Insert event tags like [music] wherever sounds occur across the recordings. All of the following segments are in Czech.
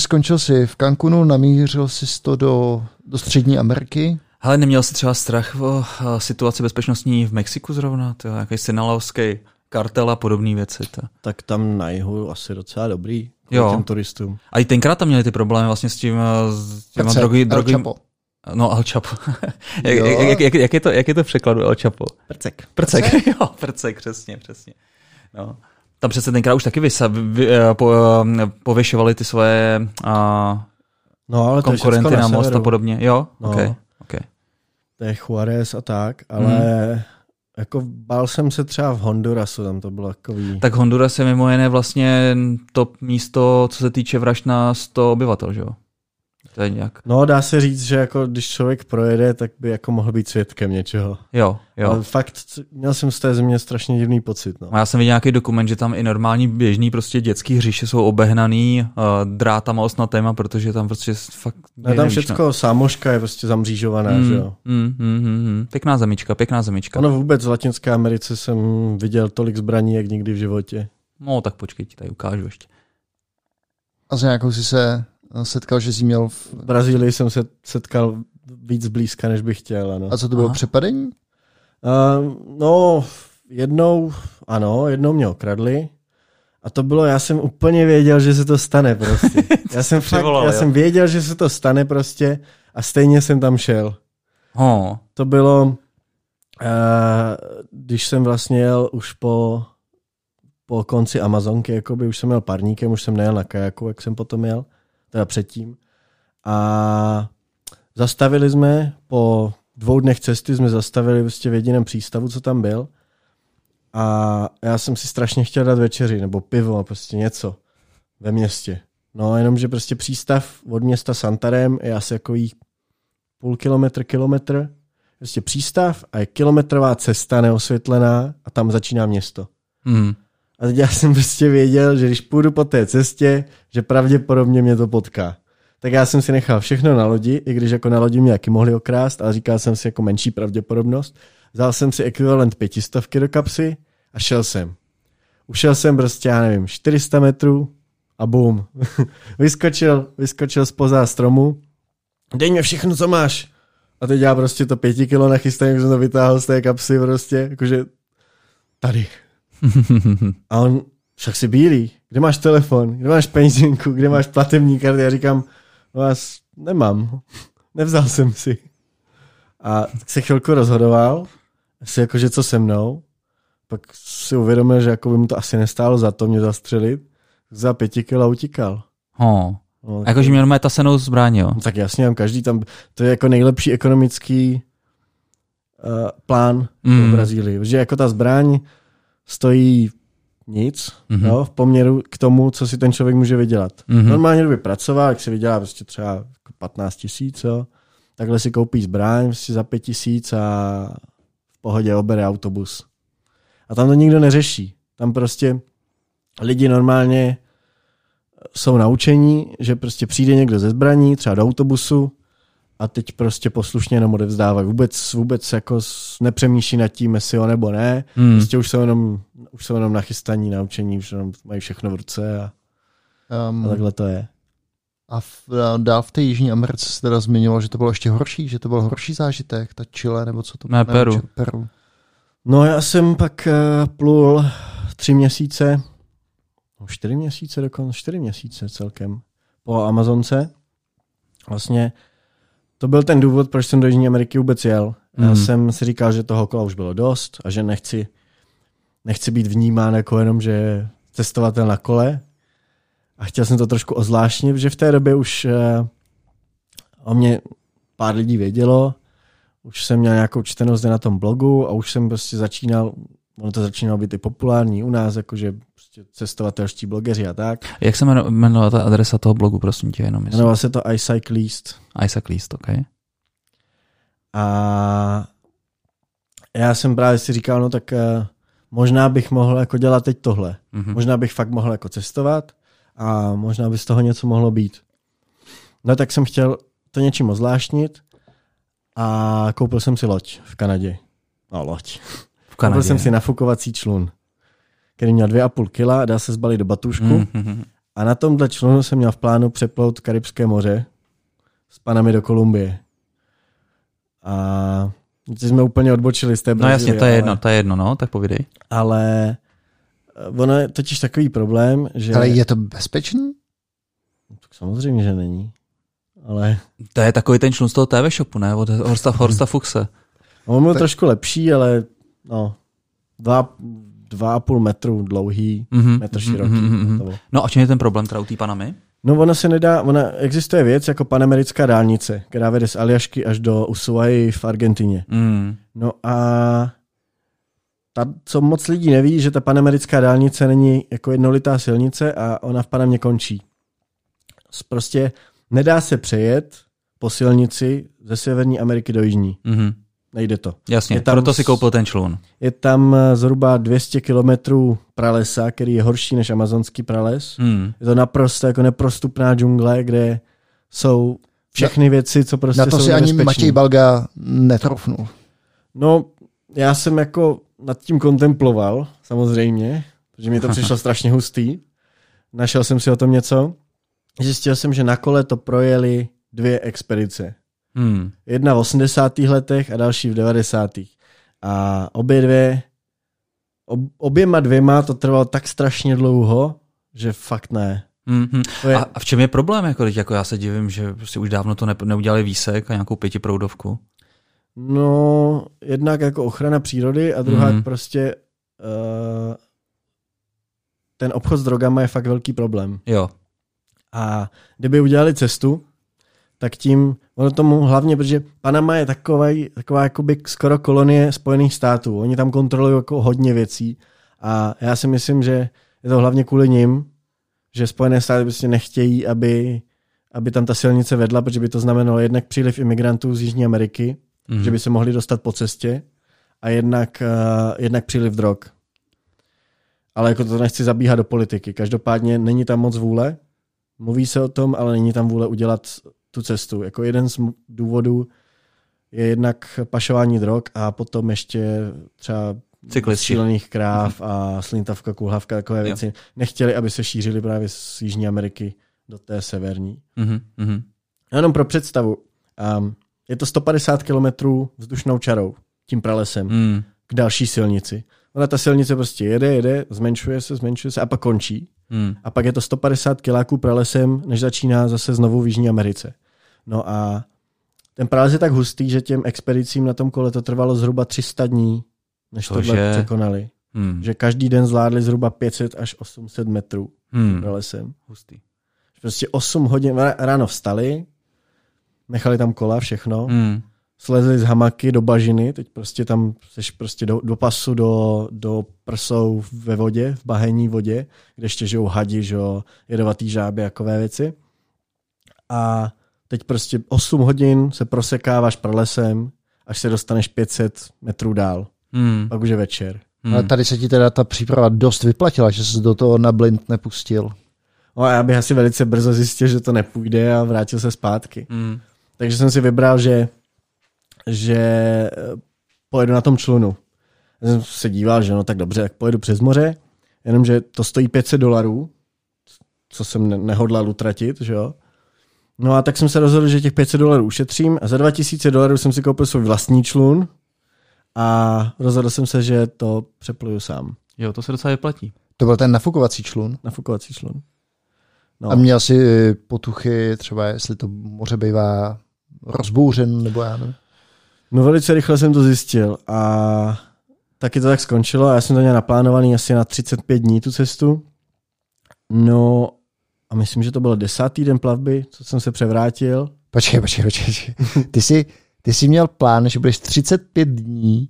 Takže skončil si v Cancunu, namířil jsi to do, do střední Ameriky. Ale neměl jsi třeba strach o situaci bezpečnostní v Mexiku zrovna? To je jaký sinaloský kartel a podobné věci. To. Tak tam na jihu asi docela dobrý jo. těm turistům. A i tenkrát tam měli ty problémy vlastně s tím, s těma drogy, drogy, No, El Chapo. [laughs] jak, jak, jak, jak, je to, jak je to v překladu El Chapo? Prcek. Prcek, prcek? [laughs] jo, prcek, přesně, přesně. No. Tam přece tenkrát už taky vysa, vy, eh, po, eh, pověšovali ty svoje a, no, ale konkurenty na, na most a podobně. Jo, no. okay, okay. To je Juarez a tak, ale hmm. jako bál jsem se třeba v Hondurasu, tam to bylo takový... Tak Honduras je mimo jiné vlastně top místo, co se týče vražd na 100 obyvatel, že jo? To je nějak... No, dá se říct, že jako když člověk projede, tak by jako mohl být svědkem něčeho. Jo, jo. Ale fakt, měl jsem z té země strašně divný pocit. No. A já jsem viděl nějaký dokument, že tam i normální běžný prostě dětský hřiště jsou obehnaný uh, drátama osnatýma, protože tam prostě fakt... Ne, tam všechno, no. sámoška je prostě zamřížovaná, mm, že jo. Mm, mm, mm, mm. Pěkná zemička, pěkná zemička. Ono vůbec v Latinské Americe jsem viděl tolik zbraní, jak nikdy v životě. No, tak počkej, ti tady ukážu ještě. A s nějakou si se setkal, že jsi měl... V... v Brazílii jsem se setkal víc blízka, než bych chtěl. Ano. A co to bylo, Aha. přepadení? Uh, no, jednou, ano, jednou mě okradli. A to bylo, já jsem úplně věděl, že se to stane prostě. [laughs] Já jsem fakt, já jsem věděl, že se to stane prostě a stejně jsem tam šel. Oh. To bylo, uh, když jsem vlastně jel už po, po konci Amazonky, jakoby už jsem jel parníkem, už jsem nejel na kajaku, jak jsem potom jel teda předtím. A zastavili jsme, po dvou dnech cesty jsme zastavili vlastně v jediném přístavu, co tam byl. A já jsem si strašně chtěl dát večeři, nebo pivo, prostě něco ve městě. No, jenomže prostě přístav od města Santarem je asi jako půl kilometr, kilometr. Prostě přístav a je kilometrová cesta neosvětlená a tam začíná město. Mm. A teď já jsem prostě věděl, že když půjdu po té cestě, že pravděpodobně mě to potká. Tak já jsem si nechal všechno na lodi, i když jako na lodi mě jaký mohli okrást, ale říkal jsem si jako menší pravděpodobnost. Vzal jsem si ekvivalent pětistovky do kapsy a šel jsem. Ušel jsem prostě, já nevím, 400 metrů a bum. [laughs] vyskočil, vyskočil spoza stromu. Dej mi všechno, co máš. A teď já prostě to pěti kilo nachystám, jak jsem to vytáhl z té kapsy prostě, jakože tady. A on, však si bílý, kde máš telefon, kde máš peněženku, kde máš platební karty? Já říkám, no já nemám, nevzal jsem si. A tak se chvilku rozhodoval, asi jakože co se mnou, pak si uvědomil, že jako by mu to asi nestálo za to mě zastřelit, za pěti kila utíkal. Oh. No, Jakože měl tasenou zbraň, jo? No, tak jasně, každý tam, to je jako nejlepší ekonomický uh, plán mm. v Brazílii, že jako ta zbraň stojí nic mm-hmm. jo, v poměru k tomu, co si ten člověk může vydělat. Mm-hmm. Normálně, kdyby pracoval, jak si vydělá prostě třeba 15 tisíc, takhle si koupí zbraň prostě za 5 tisíc a v pohodě obere autobus. A tam to nikdo neřeší. Tam prostě lidi normálně jsou naučení, že prostě přijde někdo ze zbraní, třeba do autobusu, a teď prostě poslušně jenom odevzdávají. Vůbec, vůbec jako nepřemýšlí nad tím, jestli jo nebo ne. Hmm. Prostě už jsou jenom, už jsou jenom nachystaní, naučení, už jenom mají všechno v ruce a, um, a takhle to je. A v, dál v té Jižní Americe se teda zmiňovalo, že to bylo ještě horší, že to byl horší zážitek, ta Chile nebo co to bylo? Ne, Peru. Peru. No já jsem pak uh, plul tři měsíce, no čtyři měsíce dokonce, čtyři měsíce celkem po Amazonce. Vlastně to byl ten důvod, proč jsem do Jižní Ameriky vůbec jel. Mm. Já mhm. jsem si říkal, že toho kola už bylo dost a že nechci, nechci být vnímán jako jenom, že cestovatel na kole. A chtěl jsem to trošku ozvláštnit, že v té době už uh, o mě pár lidí vědělo, už jsem měl nějakou čtenost na tom blogu a už jsem prostě začínal, ono to začínalo být i populární u nás, jakože prostě cestovatelští blogeři a tak. Jak se jmenovala ta adresa toho blogu, prosím tě, jenom Jmenovala se to iCyclist. iCyclist, ok. A já jsem právě si říkal, no tak uh, možná bych mohl jako dělat teď tohle. Mm-hmm. Možná bych fakt mohl jako cestovat a možná by z toho něco mohlo být. No tak jsem chtěl to něčím ozvláštnit a koupil jsem si loď v Kanadě. No loď. Kanadě. Koupil jsem si nafukovací člun který měl 2,5 kg, dá se zbalit do batušku. Mm-hmm. A na tomhle člunu jsem měl v plánu přeplout Karibské moře s panami do Kolumbie. A teď jsme úplně odbočili z té No jasně, to je ale, jedno, to je jedno, no, tak povídej. Ale eh, ono je totiž takový problém, že... Ale je to bezpečný? Tak samozřejmě, že není. Ale To je takový ten člun z toho TV shopu, ne? Od Horsta, Horsta Fuchse. on byl Tak- trošku lepší, ale no, dva, dva a půl metru dlouhý, Mhm, metr mhm, široký. mhm, mhm. to bylo. No a čím je ten problém teda u té Panamy? No ona se nedá, ona existuje věc jako panamerická dálnice, která vede z Aljašky až do Ushuaí v Argentině. Mm. No a ta, co moc lidí neví, že ta panamerická dálnice není jako jednolitá silnice a ona v Panamě končí. Prostě nedá se přejet po silnici ze Severní Ameriky do Jižní. Mhm. Nejde to. Jasně, Je tam proto si koupil ten člun. Je tam eh, zhruba 200 kilometrů pralesa, který je horší než amazonský prales. Hmm. Je to naprosto jako neprostupná džungle, kde jsou všechny věci, co prostě Na to jsou si ani. Matěj Balga netrofnul. No, já jsem jako nad tím kontemploval, samozřejmě, protože mi to přišlo [laughs] strašně hustý. Našel jsem si o tom něco. Zjistil jsem, že na kole to projeli dvě expedice. Hmm. Jedna v 80. letech a další v 90. A obě dvě, ob, oběma dvěma to trvalo tak strašně dlouho, že fakt ne. Mhm. To je, A, a v čem je problém? Jako, teď jako já se divím, že prostě už dávno to ne, neudělali výsek a nějakou pětiproudovku. No, jednak jako ochrana přírody a druhá Mhm. mm. prostě uh, ten obchod s drogama je fakt velký problém. Jo. A kdyby udělali cestu, tak tím, ono tomu hlavně, protože Panama je taková, taková jakoby skoro kolonie Spojených států. Oni tam kontrolují jako hodně věcí a já si myslím, že je to hlavně kvůli nim, že Spojené státy prostě nechtějí, aby, aby tam ta silnice vedla, protože by to znamenalo jednak příliv imigrantů z Jižní Ameriky, Mhm. že by se mohli dostat po cestě a jednak, uh, jednak příliv drog. Ale jako to nechci zabíhat do politiky. Každopádně není tam moc vůle, mluví se o tom, ale není tam vůle udělat tu cestu. Jako jeden z důvodů je jednak pašování drog a potom ještě třeba Cyklisti. šílených kráv a slintavka, kulhavka, takové Jo. věci. Nechtěli, aby se šířili právě z Jižní Ameriky do té severní. Mhm. Mhm. Jenom pro představu. Um, je to 150 kilometrů vzdušnou čarou, tím pralesem, Mm. k další silnici. Ona ta silnice prostě jede, jede, zmenšuje se, zmenšuje se a pak končí. Mm. A pak je to 150 kiláků pralesem, než začíná zase znovu v Jižní Americe. No a ten prales je tak hustý, že těm expedicím na tom kole to trvalo zhruba 300 dní, než Cože? tohle překonali. Mm. Že každý den zvládli zhruba 500 až 800 metrů Mm. pralesem. Hustý. Prostě 8 hodin ráno vstali, nechali tam kola, všechno, Mm. Slezli z hamaky do bažiny, teď prostě tam seš prostě do, do pasu, do, do prsou ve vodě, v bahení vodě, kde ještě žijou hadi, že jo, jedovatý žáby, jakové věci. A teď prostě 8 hodin se prosekáváš pralesem, až se dostaneš 500 metrů dál. Mm. Pak už je večer. Mm. Ale tady se ti teda ta příprava dost vyplatila, že jsi do toho na blind nepustil. No a já bych asi velice brzo zjistil, že to nepůjde a vrátil se zpátky. Mm. Takže jsem si vybral, že, že eh, pojedu na tom člunu. Já jsem se díval, že no tak dobře, tak pojedu přes moře, jenomže to stojí 500 dolarů, co jsem ne- nehodlal utratit, že jo. No a tak jsem se rozhodl, že těch 500 dolarů ušetřím a za 2000 dolarů jsem si koupil svůj vlastní člun a rozhodl jsem se, že to přepluju sám. Jo, to se docela vyplatí. To byl ten nafukovací člun. Nafukovací člun. No. A měl si potuchy, třeba jestli to moře bývá rozbouřen, nebo já nevím. No velice rychle jsem to zjistil a taky to tak skončilo. Já jsem to měl naplánovaný asi na 35 dní tu cestu. No a myslím, že to byl desátý den plavby, co jsem se převrátil. Počkej, počkej, počkej. Ty jsi, ty jsi měl plán, že budeš 35 dní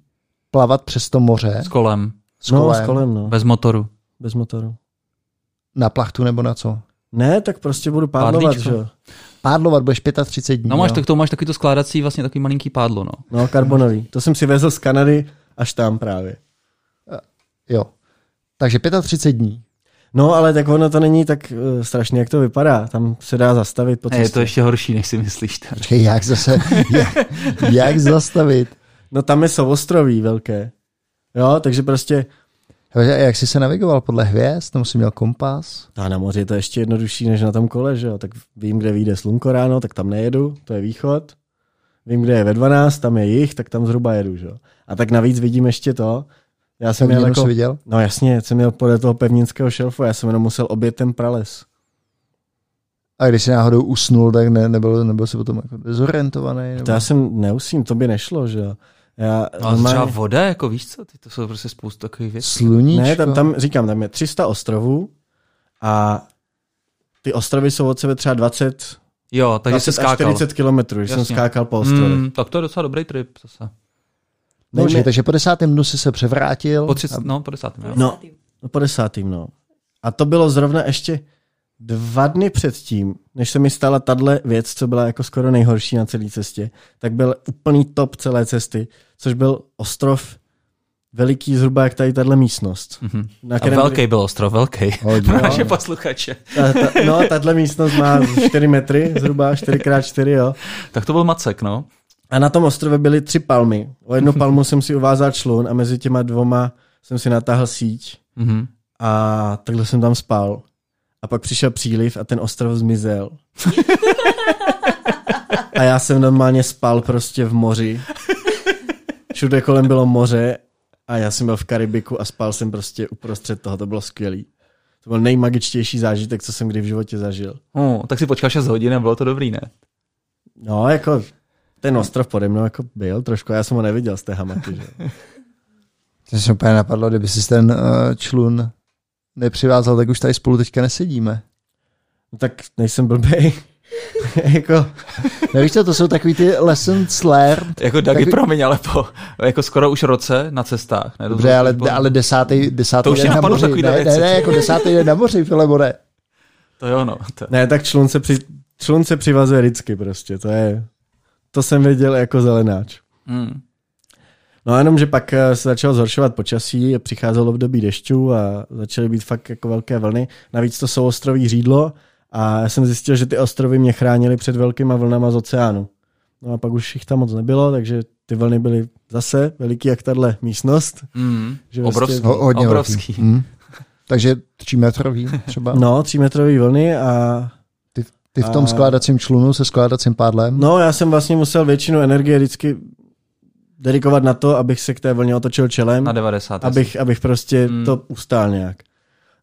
plavat přes to moře S kolem, s no, kolem, s kolem, no. Bez motoru. bez motoru. na plachtu nebo na co? Ne, tak prostě budu pádlovat, Pádlíčko. že jo. Pádlovat budeš 35 dní. No máš jo? tak to máš taky to skládací vlastně takový malinký pádlo, no. No, karbonový. To jsem si vezl z Kanady až tam právě. Jo. Takže 35 dní. No, ale tak ono to není tak uh, strašně, jak to vypadá. Tam se dá zastavit po Ne, je cestě. to ještě horší, než si myslíš. Tady. Počkej, jak zase, [laughs] jak, jak zastavit? No tam je souostroví velké. Jo, takže prostě A jak jsi se navigoval podle hvězd? Nebo jsi měl kompas? A na moři je to ještě jednodušší než na tom kole, že jo? Tak vím, kde vyjde slunko ráno, tak tam nejedu, to je východ. Vím, kde je ve 12, tam je jich, tak tam zhruba jedu, že jo? A tak navíc vidím ještě to, já jsem měl jako, viděl? No jasně, jsem měl podle toho pevninského šelfu, já jsem jenom musel obět ten prales. A když jsi náhodou usnul, tak ne, nebyl, nebyl jsi potom jako dezorientovaný? Nebo... To já jsem neusím, to by nešlo, že jo. Já, no, ale normálně... třeba voda, jako víš co, ty to jsou prostě spoustu takových věcí. Sluníčko. Ne, tam, tam, říkám, tam je 300 ostrovů a ty ostrovy jsou od sebe třeba 20, jo, takže se skákal. 40 kilometrů, že jsem skákal po ostrově. Mm, tak to je docela dobrý trip zase. No, Nejme... takže po desátém dnu jsi se převrátil. Po 30, a... No, po desátém. No, po desátém, no. A to bylo zrovna ještě dva dny předtím, než se mi stala tahle věc, co byla jako skoro nejhorší na celé cestě, tak byl úplný top celé cesty, což byl ostrov veliký zhruba jak tady tahle místnost. Mm-hmm. Na a velký byl ostrov, velký. Hodně, Pro [laughs] naše posluchače. Ta, ta, no, tahle místnost má 4 metry, zhruba 4x4, jo. Tak to byl Macek, no. A na tom ostrově byly tři palmy. O jednu palmu jsem si uvázal člun a mezi těma dvoma jsem si natáhl síť. Mm-hmm. A takhle jsem tam spal. A pak přišel příliv a ten ostrov zmizel. a já jsem normálně spal prostě v moři. Všude kolem bylo moře a já jsem byl v Karibiku a spal jsem prostě uprostřed toho. To bylo skvělý. To byl nejmagičtější zážitek, co jsem kdy v životě zažil. Oh, tak si počkal 6 hodin a bylo to dobrý, ne? No, jako ten ostrov pode mnou jako byl trošku, já jsem ho neviděl z té hamaky. Že? To se úplně napadlo, kdyby si ten uh, člun nepřivázal, tak už tady spolu teďka nesedíme. No tak nejsem blbej. [laughs] jako... [laughs] Nevíš co, to jsou takový ty lessons learned. Jako Dagi, takový... promiň, ale po jako skoro už roce na cestách. Ne? Dobře, ale, po... ale desátý, desátý to už den na moři. Ne, ne, ne, jako desátý den na moři, Filemone. To jo, no. To... Ne, tak člun se, při, člun se přivazuje vždycky prostě, to je, to jsem věděl jako zelenáč. Hmm. No jenom, že pak eh, se začalo zhoršovat počasí, přicházelo v době dešťů a začaly být fakt jako velké vlny. Navíc to jsou ostroví řídlo a já jsem zjistil, že ty ostrovy mě chránily před velkýma vlnama z oceánu. No a pak už jich tam moc nebylo, takže ty vlny byly zase veliký jak tahle místnost. Mm, [laughs] že obrovský. Vlastně, hodně obrovský. Mm. Takže třímetrový třeba? No, třímetrový vlny a ty, ty v tom a... skládacím člunu se skládacím pádlem? No, já jsem vlastně musel většinu energie vždycky dedikovat na to, abych se k té vlně otočil čelem. Na 90. Abych, abych prostě hmm. to ustál nějak.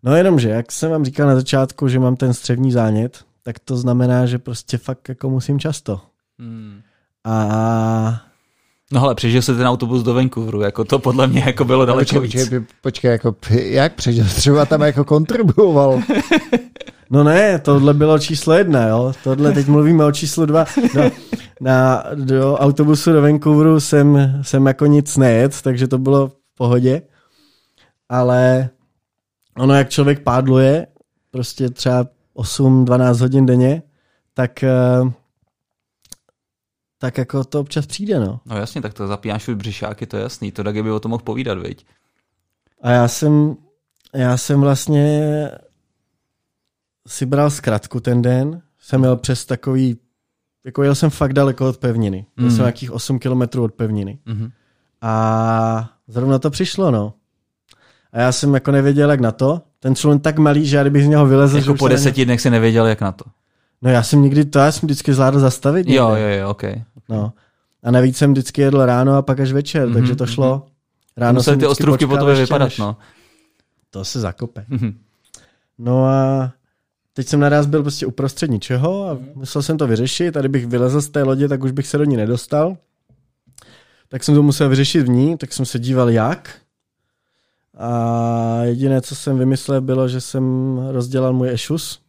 No jenomže, jak jsem vám říkal na začátku, že mám ten střevní zánět, tak to znamená, že prostě fakt jako musím často. Hmm. A No ale přežil se ten autobus do Vancouveru, jako to podle mě jako bylo daleko počkej, víc. Počkej, počkej, jako jak přežil? Třeba tam jako kontribuoval. [laughs] No ne, tohle bylo číslo jedna, jo. Tohle teď mluvíme o číslu dva. No, na, do autobusu do Vancouveru jsem, jsem jako nic nejet, takže to bylo v pohodě. Ale ono, jak člověk pádluje, prostě třeba 8-12 hodin denně, tak eh, tak jako to občas přijde, no. No jasně, tak to zapínáš břišáky, to je jasný, to tak by o tom mohl povídat, viď? A já jsem, já jsem vlastně si bral zkratku ten den, jsem jel přes takový, jako jel jsem fakt daleko od pevniny. Mm. Jel jsem mhm. nějakých 8 kilometrů od pevniny. Mm. A zrovna to přišlo, no. A já jsem jako nevěděl, jak na to. Ten člun tak malý, že já kdybych z něho vylezl... Jako po deseti dnech si nevěděl, jak na to. No já jsem nikdy, to já jsem vždycky zvládl zastavit. Někde. Jo, jo, jo, ok. No. A navíc jsem vždycky jedl ráno a pak až večer, mm-hmm, takže to šlo. Mhm. Ráno Museli ty ostrůvky po tobě vypadat, než... no. To se zakope. Mm-hmm. No a teď jsem naraz byl prostě uprostřed ničeho a mm-hmm. musel jsem to vyřešit a kdybych vylezl z té lodě, tak už bych se do ní nedostal. Tak jsem to musel vyřešit v ní, tak jsem se díval jak. A jediné, co jsem vymyslel, bylo, že jsem rozdělal můj ešus.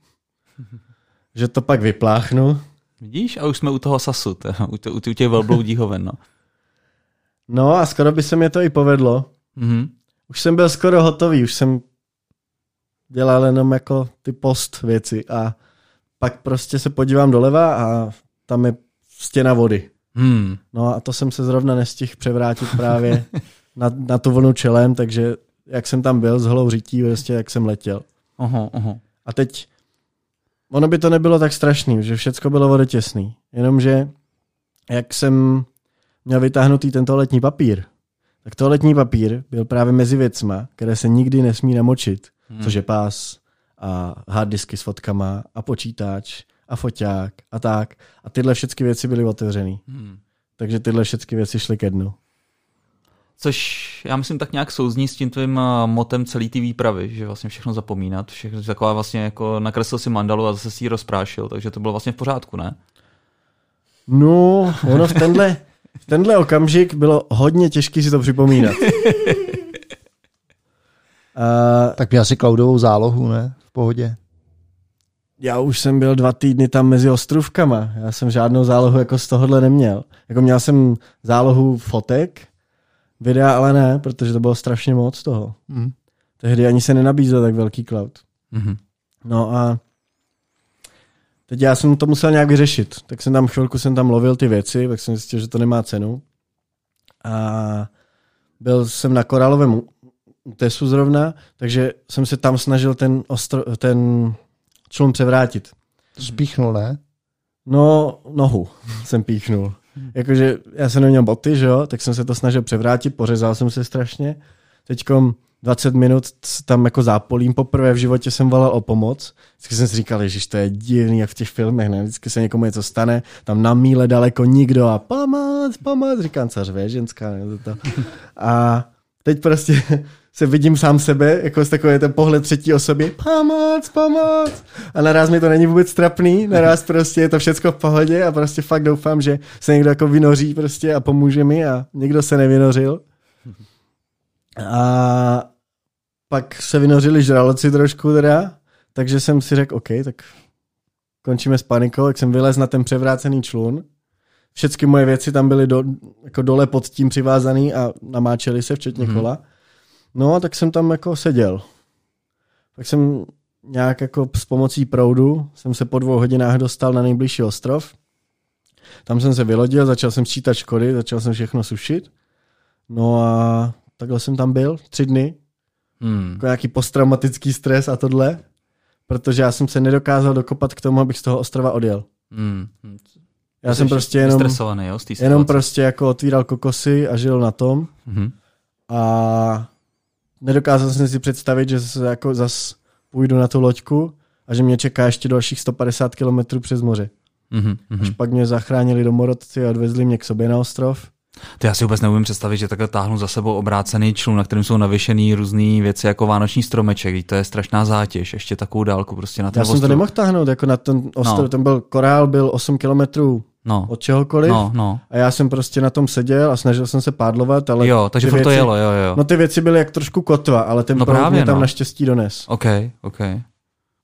že to pak vypláchnu. Vidíš? A už jsme u toho sasu, to, u, to, u těch velbloudí hoven, no. No a skoro by se mi to i povedlo. Mm-hmm. Už jsem byl skoro hotový, už jsem dělal jenom jako ty post věci a pak prostě se podívám doleva a tam je stěna vody. Hmm. No a to jsem se zrovna nestihl převrátit právě na, na tu vlnu čelem, takže jak jsem tam byl s holou řití, prostě jak jsem letěl. Aha, aha. A teď ono by to nebylo tak strašný, že všecko bylo vodotěsný. Jenomže jak jsem měl vytáhnutý tento letní papír, tak toaletní papír byl právě mezi věcma, které se nikdy nesmí namočit, hmm. což je pás a hard disky s fotkama a počítač a foťák a tak. A tyhle všechny věci byly otevřený. Hmm. Takže tyhle všechny věci šly ke dnu. Což já myslím tak nějak souzní s tím tvým eh, motem celé té výpravy, že vlastně všechno zapomínat, všechno taková vlastně jako nakreslil si mandalu a zase si ji rozprášil, takže to bylo vlastně v pořádku, ne? No, ono v tenhle, v tenhle okamžik bylo hodně těžké si to připomínat. [laughs] A Tak měl si cloudovou zálohu, ne? V pohodě. já už jsem byl dva týdny tam mezi ostrovkama. Já jsem žádnou zálohu jako z tohohle neměl. Jako měl jsem zálohu fotek, videa ale ne, protože to bylo strašně moc toho. Mm. Tehdy ani se nenabízel tak velký cloud. Mhm. No a teď já jsem to musel nějak vyřešit. Tak jsem tam chvilku jsem tam lovil ty věci, tak jsem zjistil, že to nemá cenu. A byl jsem na koralovém útesu zrovna, takže jsem se tam snažil ten, ostro, ten člun převrátit. To spíchnul, ne? No, nohu [laughs] jsem píchnul. Jakože já jsem neměl boty, že jo, tak jsem se to snažil převrátit, pořezal jsem se strašně. Teďkom 20 minut tam jako zápolím. Poprvé v životě jsem volal o pomoc. Vždycky jsem si říkal, že to je divný, jak v těch filmech, ne? Vždycky se někomu něco stane, tam na míle daleko nikdo a pomoc, pomoc, říkám, co řve, ženská, ne? To. A teď prostě se vidím sám sebe, jako z takové ten pohled třetí osoby, pomoc, pomoc. A naraz mi to není vůbec trapný, naraz prostě je to všecko v pohodě a prostě fakt doufám, že se někdo jako vynoří prostě a pomůže mi a někdo se nevynořil. A pak se vynořili žraloci trošku teda, takže jsem si řekl, OK, tak končíme s panikou, tak jsem vylez na ten převrácený člun. Všechny moje věci tam byly do, jako dole pod tím přivázaný a namáčely se, včetně mm-hmm. kola. No a tak jsem tam jako seděl. Tak jsem nějak jako s pomocí proudu jsem se po dvou hodinách dostal na nejbližší ostrov. Tam jsem se vylodil, začal jsem sčítat škody, začal jsem všechno sušit. No a takhle jsem tam byl tři dny, Hmm. jako nějaký posttraumatický stres a tohle, protože já jsem se nedokázal dokopat k tomu, abych z toho ostrova odjel. Hmm. Hmm. Já jsem prostě jenom, jo, jenom prostě jako otvíral kokosy a žil na tom Mhm. a nedokázal jsem si představit, že se jako zas půjdu na tu loďku a že mě čeká ještě dalších 150 kilometrů přes moře. Mhm. Až pak mě zachránili domorodci a odvezli mě k sobě na ostrov. To já si vůbec neumím představit, že takhle táhnu za sebou obrácený člun, na kterém jsou navěšený různé věci jako vánoční stromeček. To je strašná zátěž, ještě takovou dálku prostě na ten Já jsem to ostrov. nemohl táhnout, jako na ten ostrov, No. ten byl korál, byl 8 kilometrů No, od čehokoliv. no, no. A já jsem prostě na tom seděl a snažil jsem se pádlovat, ale Jo, takže ty furt to věci- jelo, jo, jo. No ty věci byly jak trošku kotva, ale ten No proud právě, mě tam no. naštěstí dones. OK, OK.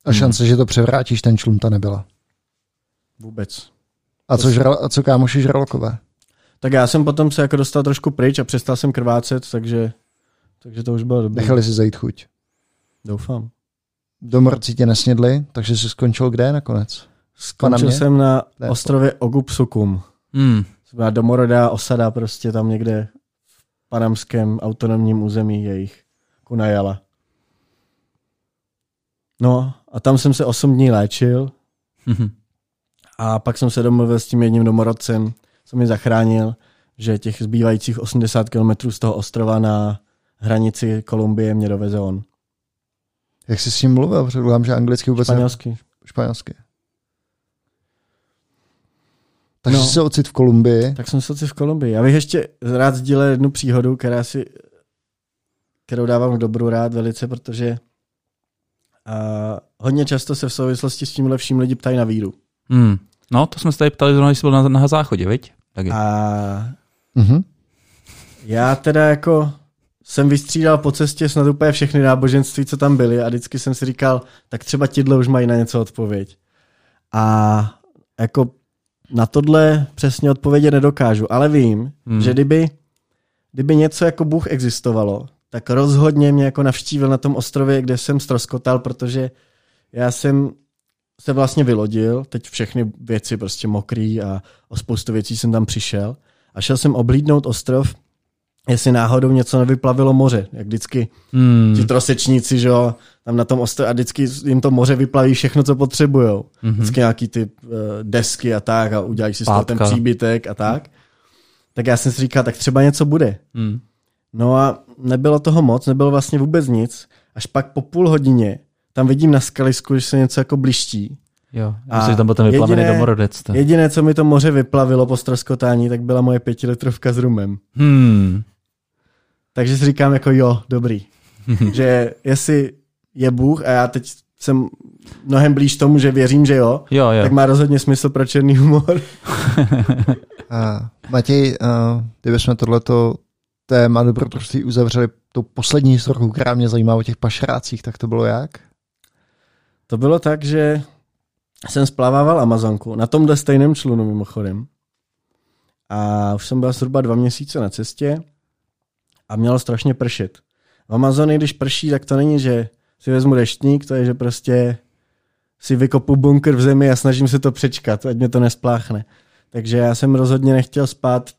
A šance, že to převrátíš, ten člun ta nebyla. Vůbec. A co, žral, a co kámoši žralokové? Tak já jsem potom se jako dostal trošku pryč a přestal jsem krvácet, takže, takže to už bylo dobré. Nechali si zajít chuť. Doufám. Domorci tě nesnědli, takže jsi skončil kde nakonec? Skončil jsem na Ne, ostrově Ogupsukum. Hmm. To byla domorodá osada prostě tam někde v panamském autonomním území jejich Kunajala. No a tam jsem se 8 dní léčil Mhm. a pak jsem se domluvil s tím jedním domorodcem, co mi zachránil, že těch zbývajících 80 kilometrů z toho ostrova na hranici Kolumbie mě doveze on. Jak jsi s ním mluvil? Předpokládám, že anglicky vůbec ne- Španělsky. španělsky. Takže No. se ocit v Kolumbii. Tak jsem soci v Kolumbii. Já bych ještě rád sdílel jednu příhodu, která si, kterou dávám k dobru rád velice, protože a hodně často se v souvislosti s tím lepším lidi ptají na víru. Hmm. No, to jsme se tady ptali zrovna, když jsi byl na, na záchodě, viď? Taky. A Mhm. já teda jako jsem vystřídal po cestě snad úplně všechny náboženství, co tam byly a vždycky jsem si říkal, tak třeba tidle už mají na něco odpověď. A jako na tohle přesně odpovědět nedokážu, ale vím, Hmm. že kdyby, kdyby něco jako Bůh existovalo, tak rozhodně mě jako navštívil na tom ostrově, kde jsem stroskotal, protože já jsem se vlastně vylodil, teď všechny věci prostě mokrý a o spoustu věcí jsem tam přišel a šel jsem oblídnout ostrov, jestli náhodou něco nevyplavilo moře, jak vždycky Hmm. ti trosečníci, že jo, tam na tom ostrově a vždycky jim to moře vyplaví všechno, co potřebujou. Mhm. Vždycky nějaký ty uh, desky a tak a udělají si z toho ten příbytek a tak. Tak já jsem si říkal, tak třeba něco bude. Hmm. No a nebylo toho moc, nebylo vlastně vůbec nic. Až pak po půl hodině tam vidím na skalisku, že se něco jako bliští. Jo, A myslím, že tam byl ten vyplavený jediné- domorodec. to- Jediné, co mi to moře vyplavilo po stroskotání, tak byla moje pětilitrovka s rumem. Hmm. Takže si říkám jako jo, dobrý. [laughs] že jestli je Bůh a já teď jsem mnohem blíž tomu, že věřím, že jo, Jo, jo. tak má rozhodně smysl pro černý humor. [laughs] A Matěj, uh, kdybychom tohleto téma dobrodružství uzavřeli tou poslední historkou, která mě zajímá o těch pašrácích, tak to bylo jak? To bylo tak, že jsem splavával Amazonku na tomhle stejném člunu mimochodem. A už jsem byl zhruba dva měsíce na cestě a mělo strašně pršet. V Amazonii, když prší, tak to není, že si vezmu deštník, to je, že prostě si vykopu bunkr v zemi a snažím se to přečkat, ať mě to nespláchne. Takže já jsem rozhodně nechtěl spát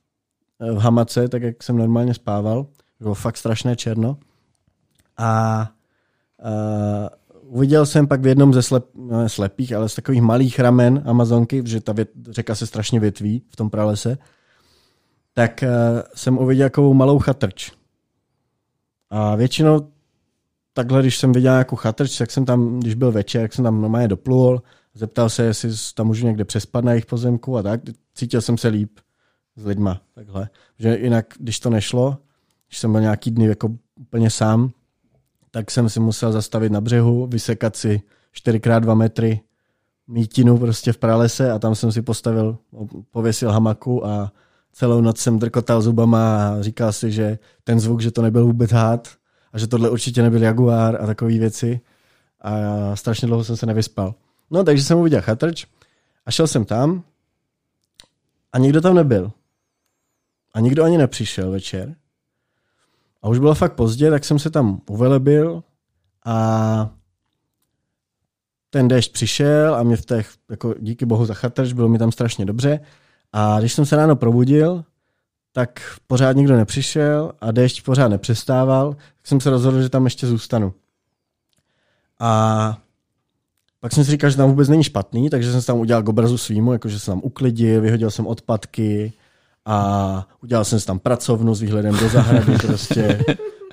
eh, v hamace, tak jak jsem normálně spával. Bylo fakt strašné černo. A uh, uviděl jsem pak v jednom ze slep, no, ne slepých, ale z takových malých ramen Amazonky, že ta vět, řeka se strašně větví v tom pralese, tak uh, jsem uviděl takovou malou chatrč. A většinou takhle, když jsem viděl nějakou chatrč, tak jsem tam, když byl večer, tak jsem tam normálně doplul, zeptal se, jestli tam můžu někde přespat na jejich pozemku a tak. Cítil jsem se líp s lidma, takhle. Že jinak, když to nešlo, když jsem byl nějaký dny jako úplně sám, tak jsem si musel zastavit na břehu, vysekat si 4x2 metry mítinu prostě v pralese a tam jsem si postavil, pověsil hamaku a celou noc jsem drkotal zubama a říkal si, že ten zvuk, že to nebyl vůbec hád a že tohle určitě nebyl jaguár a takové věci a strašně dlouho jsem se nevyspal. No, takže jsem uviděl chatrč a šel jsem tam a nikdo tam nebyl. A nikdo ani nepřišel večer. A už bylo fakt pozdě, tak jsem se tam uvelebil a ten déšť přišel a mě v těch, jako díky bohu za chatrč, bylo mi tam strašně dobře. A když jsem se ráno probudil, tak pořád nikdo nepřišel a déšť pořád nepřestával, tak jsem se rozhodl, že tam ještě zůstanu. A pak jsem si říkal, že tam vůbec není špatný, takže jsem se tam udělal k obrazu svýmu, jakože jsem tam uklidil, vyhodil jsem odpadky a udělal jsem si tam pracovnu s výhledem do zahrady [laughs] prostě.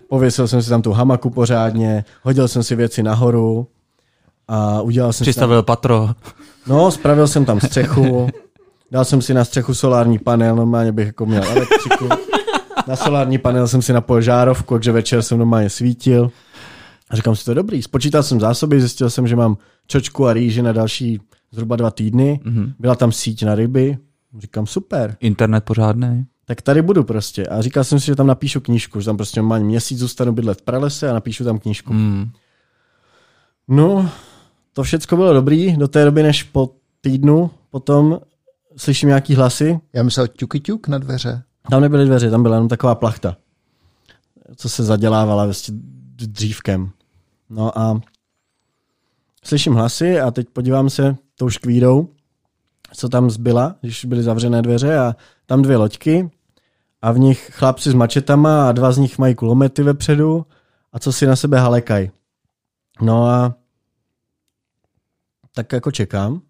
Pověsil jsem si tam tu hamaku pořádně, hodil jsem si věci nahoru a udělal jsem si tam, Přistavil patro. no, spravil jsem tam střechu, [laughs] dal jsem si na střechu solární panel, normálně bych jako měl elektriku. Na solární panel jsem si napojil žárovku, takže večer jsem normálně svítil. A říkám si, to je dobrý. Spočítal jsem zásoby, zjistil jsem, že mám čočku a rýži na další zhruba dva týdny. Mm-hmm. Byla tam síť na ryby. Říkám, super. Internet pořádný. Tak tady budu prostě. A říkal jsem si, že tam napíšu knížku, že tam prostě normálně měsíc zůstanu bydlet v pralese a napíšu tam knížku. Hmm. No, to všecko bylo dobrý do té doby, než po týdnu potom slyším nějaký hlasy. Já myslel ťuky ťuk na dveře. Tam nebyly dveře, tam byla jenom taková plachta, co se zadělávala vlastně dřívkem. No a slyším hlasy a teď podívám se tou škvírou, co tam zbyla, když byly zavřené dveře a tam dvě loďky a v nich chlapci s mačetama a dva z nich mají kulomety vepředu a co si na sebe halekají. No a tak jako čekám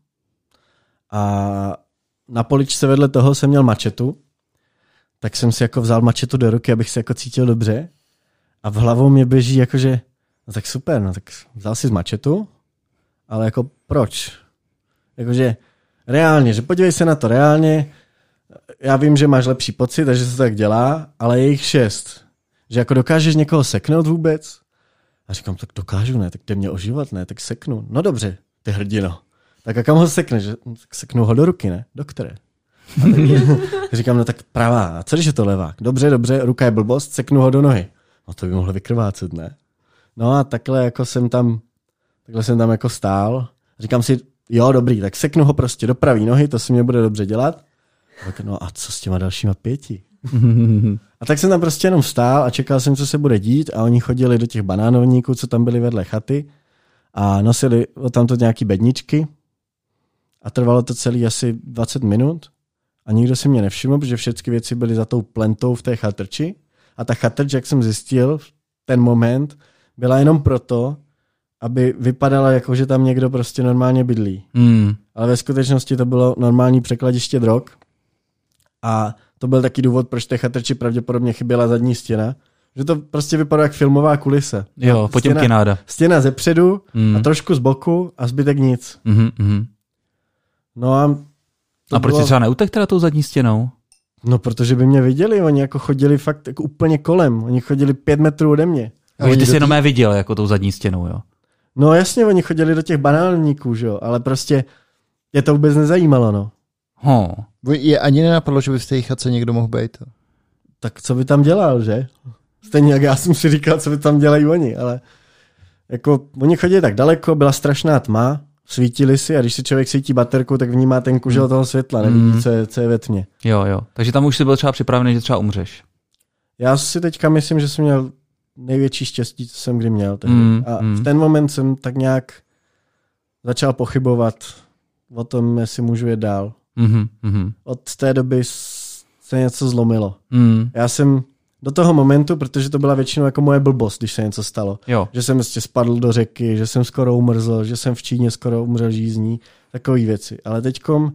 a na poličce vedle toho jsem měl mačetu, tak jsem si jako vzal mačetu do ruky, abych se jako cítil dobře a v hlavou mě běží jakože, no tak super, no tak vzal si z mačetu, ale jako proč? Jakože reálně, že podívej se na to reálně, já vím, že máš lepší pocit, takže se to tak dělá, ale je jich šest. Že jako dokážeš někoho seknout vůbec? A říkám, tak dokážu, ne, tak jde mě o život, ne, tak seknu. No dobře, ty hrdino. Tak a kam ho sekneš? Seknu ho do ruky, ne? Do které? A tak říkám, no tak pravá. A co když je to levá? Dobře, dobře, ruka je blbost, seknu ho do nohy. No to by mohlo vykrvácet, ne? No a takhle jako jsem tam, takhle jsem tam jako stál. Říkám si, jo, dobrý, tak seknu ho prostě do pravý nohy, to se mě bude dobře dělat. A Tak no a co s těma dalšíma pěti? [laughs] A tak jsem tam prostě jenom stál a čekal jsem, co se bude dít a oni chodili do těch banánovníků, co tam byly vedle chaty a nosili tam to nějaký bedničky a trvalo to celý asi 20 minut a nikdo si mě nevšiml, protože všechny věci byly za tou plentou v té chatrči a ta chatrč, jak jsem zjistil v ten moment, byla jenom proto, aby vypadala jako, že tam někdo prostě normálně bydlí. Hmm. Ale ve skutečnosti to bylo normální překladiště drog a to byl taky důvod, proč té chatrči pravděpodobně chyběla zadní stěna, Že to prostě vypadá jak filmová kulise. Jo, Potěmky náda. Stěna ze předu Mm. a trošku z boku a zbytek nic. Mhm, mhm. No a... A proč bylo- jsi třeba neutek teda tou zadní stěnou? No, protože by mě viděli, oni jako chodili fakt jako úplně kolem. Oni chodili pět metrů ode mě. A ty jsi jenom je viděl jako tou zadní stěnou, jo? No jasně, oni chodili do těch banálníků, že jo, ale prostě je to vůbec nezajímalo, no. Ho. Je ani nenapadlo, že by v té chatce někdo mohl být. Tak co by tam dělal, že? Stejně jak já jsem si říkal, co by tam dělají oni, ale jako oni chodili tak daleko, byla strašná tma, svítili si a když si člověk svítí baterku, tak vnímá ten kužel toho světla, nevidí, Mm. co je, co je ve tmě. Jo, jo. Takže tam už jsi byl třeba připravený, že třeba umřeš. Já si teďka myslím, že jsem měl největší štěstí, co jsem kdy měl. tehdy. Mm, a mm. v ten moment jsem tak nějak začal pochybovat o tom, jestli můžu jet dál. Mhm. Od té doby se něco zlomilo. Mm. Já jsem do toho momentu, protože to byla většinou jako moje blbost, když se něco stalo. Jo. Že jsem prostě spadl do řeky, že jsem skoro umrzl, že jsem v Číně skoro umřel žízní, takové věci. Ale teďkom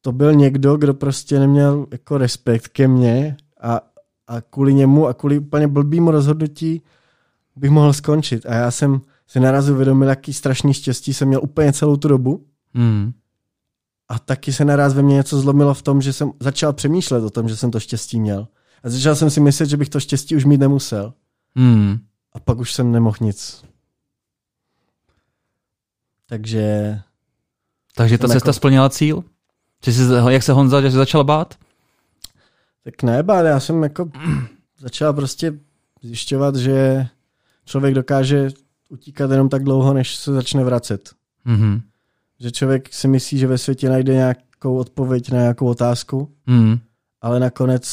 to byl někdo, kdo prostě neměl jako respekt ke mně a, a kvůli němu a kvůli úplně blbýmu rozhodnutí bych mohl skončit. A já jsem si naraz uvědomil, jaký strašný štěstí jsem měl úplně celou tu dobu. Mm. A taky se naraz ve mně něco zlomilo v tom, že jsem začal přemýšlet o tom, že jsem to štěstí měl. A začal jsem si myslet, že bych to štěstí už mít nemusel. Mm. A pak už jsem nemohl nic. Takže Takže ta cesta jako- splnila cíl? Že jsi, jak se Honza že jsi začal bát? tak ne, ale já jsem jako [clears throat] začal prostě zjišťovat, že člověk dokáže utíkat jenom tak dlouho, než se začne vracet. Mhm. Že člověk si myslí, že ve světě najde nějakou odpověď na nějakou otázku, Mm. ale nakonec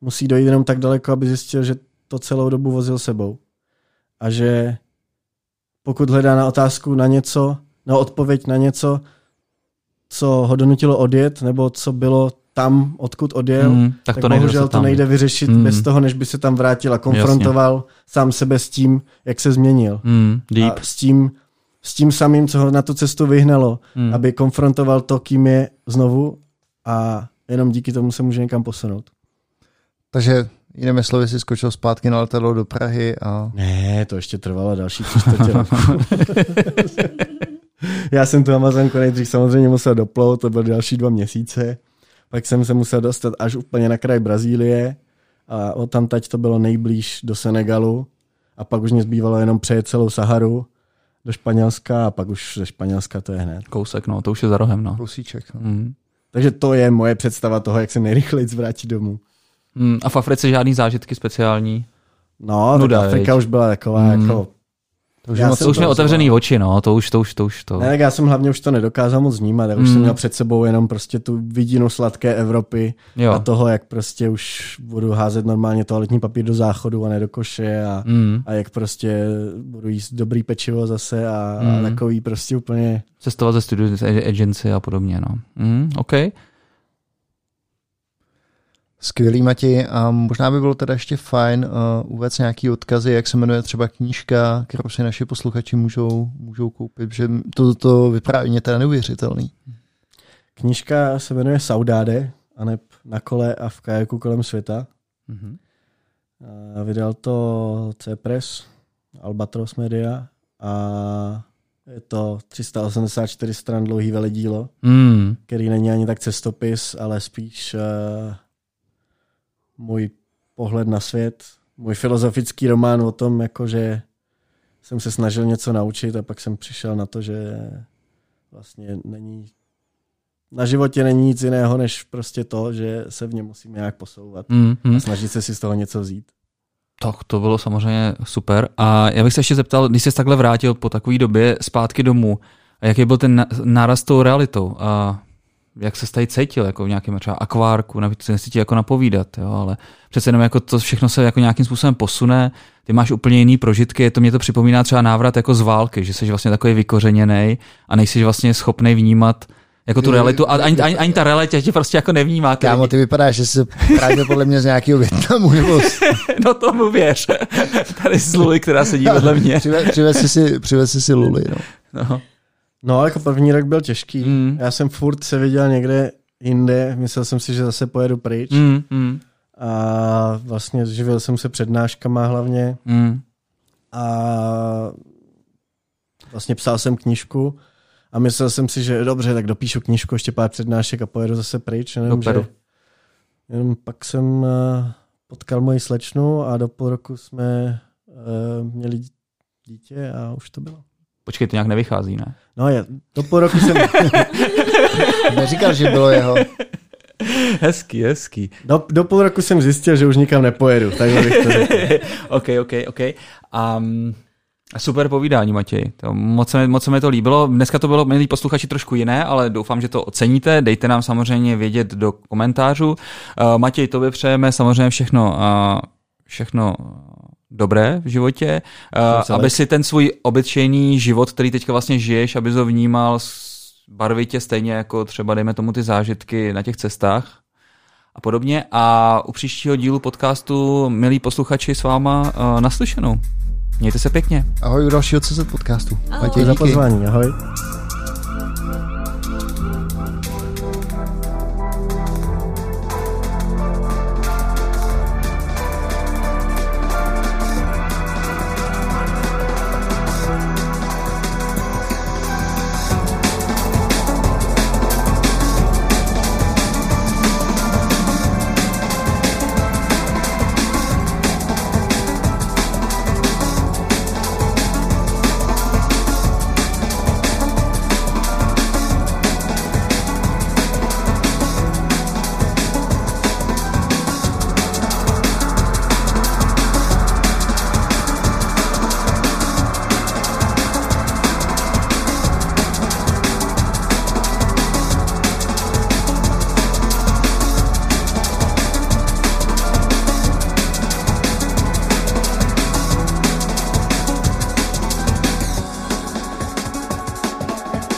musí dojít jenom tak daleko, aby zjistil, že to celou dobu vozil sebou. A že pokud hledá na otázku na něco, na odpověď na něco, co ho donutilo odjet, nebo co bylo tam, odkud odjel, Mm. Tak, tak to nejde bohužel to nejde vyřešit Mm. bez toho, než by se tam vrátil a konfrontoval sám sebe s tím, jak se změnil. Mm. Deep. A s tím, s tím samým, co ho na tu cestu vyhnalo, Mm. aby konfrontoval to, kým je znovu a jenom díky tomu se může někam posunout. Takže jinými slovy si skočil zpátky na letadlo do Prahy a Ne, to ještě trvalo další tři čtvrtě. [laughs] Já jsem tu Amazonku nejdřív samozřejmě musel doplout, to byly další dva měsíce. Pak jsem se musel dostat až úplně na kraj Brazílie a od tam tať to bylo nejblíž do Senegalu a pak už mě zbývalo jenom přejet celou Saharu do Španělska a pak už ze Španělska to je hned. Kousek, no, to už je za rohem, no. kousíček. No. Mm. Takže to je moje představa toho, jak se nejrychleji zvrátit domů. Mm. A v Africe žádný zážitky speciální? No, Nuda, Afrika viď? už byla taková Mm. jako... To už Já To už mě otevřený oči, no, to už, to už, to už, to. Ne, tak já jsem hlavně už to nedokázal moc vnímat, já už Mm. jsem měl před sebou jenom prostě tu vidinu sladké Evropy Jo. a toho, jak prostě už budu házet normálně toaletní papír do záchodu a ne do koše a, Mm. a jak prostě budu jíst dobrý pečivo zase a, Mm. a takový prostě úplně... Cestovat ze studiu agency a podobně, no. Mm. OK. Skvělý, Mati. A možná by bylo teda ještě fajn uh, uvést nějaký odkazy, jak se jmenuje třeba knížka, kterou si naši posluchači můžou, můžou koupit, že to, to vyprávění je teda neuvěřitelný. Knížka se jmenuje Saudáde, a ne na kole a v kajaku kolem světa. Mm-hmm. A vydal to C-Press, Albatros Media a je to 384 stran dlouhý veledílo. Mm. který není ani tak cestopis, ale spíš uh, můj pohled na svět, můj filozofický román o tom, jako že jsem se snažil něco naučit a pak jsem přišel na to, že vlastně není na životě není nic jiného, než prostě to, že se v něm musím nějak posouvat Mm. a snažit se si z toho něco vzít. Tak to bylo samozřejmě super. A já bych se ještě zeptal, když jsi takhle vrátil po takové době zpátky domů, jaký byl ten náraz s tou realitou? A jak se tady cítil, jako v nějakém třeba akvárku, nechci se nechci ti jako napovídat, jo, ale přece jenom jako to všechno se jako nějakým způsobem posune, ty máš úplně jiný prožitky, to mě to připomíná třeba návrat jako z války, že jsi vlastně takový vykořeněný a nejsi vlastně schopný vnímat jako tu realitu a ani, ani, ani ta realita tě prostě jako nevnímá. ty Kámo, ty vypadáš, že jsi právě podle mě z nějakého Větnamu, nebo [laughs] No tomu věř. Tady z Luli, která sedí vedle mě. přivez, si, si, přivez si si Luli. No. No. No, jako první rok byl těžký. Mm. Já jsem furt se viděl někde jinde, myslel jsem si, že zase pojedu pryč. Mm, mm. a vlastně živil jsem se přednáškama hlavně Mm. a vlastně psal jsem knížku a myslel jsem si, že dobře, tak dopíšu knížku, ještě pár přednášek a pojedu zase pryč. Jenom, Doperu. že, jenom pak jsem eh, potkal moji slečnu a do půl roku jsme eh, měli dítě a už to bylo. Počkej, to nějak nevychází, ne? No je, do půl roku jsem, [laughs] Neříkal, že bylo jeho. Hezký, hezký. do, do půl roku jsem zjistil, že už nikam nepojedu, takhle bych to řekl. [laughs] OK, OK, OK. Um, super povídání, Matěj. To moc, se mi, moc se mi to líbilo. Dneska to bylo, milí posluchači, trošku jiné, ale doufám, že to oceníte. Dejte nám samozřejmě vědět do komentářů. Uh, Matěj, tobě přejeme samozřejmě všechno, uh, všechno dobré v životě, uh, aby si ten svůj obyčejný život, který teďka vlastně žiješ, aby ho vnímal barvitě stejně jako třeba, dejme tomu, ty zážitky na těch cestách a podobně. A u příštího dílu podcastu, milí posluchači, s váma uh, naslyšenou. Mějte se pěkně. Ahoj u dalšího CZ podcastu. Matěj, Děkuji za pozvání, ahoj.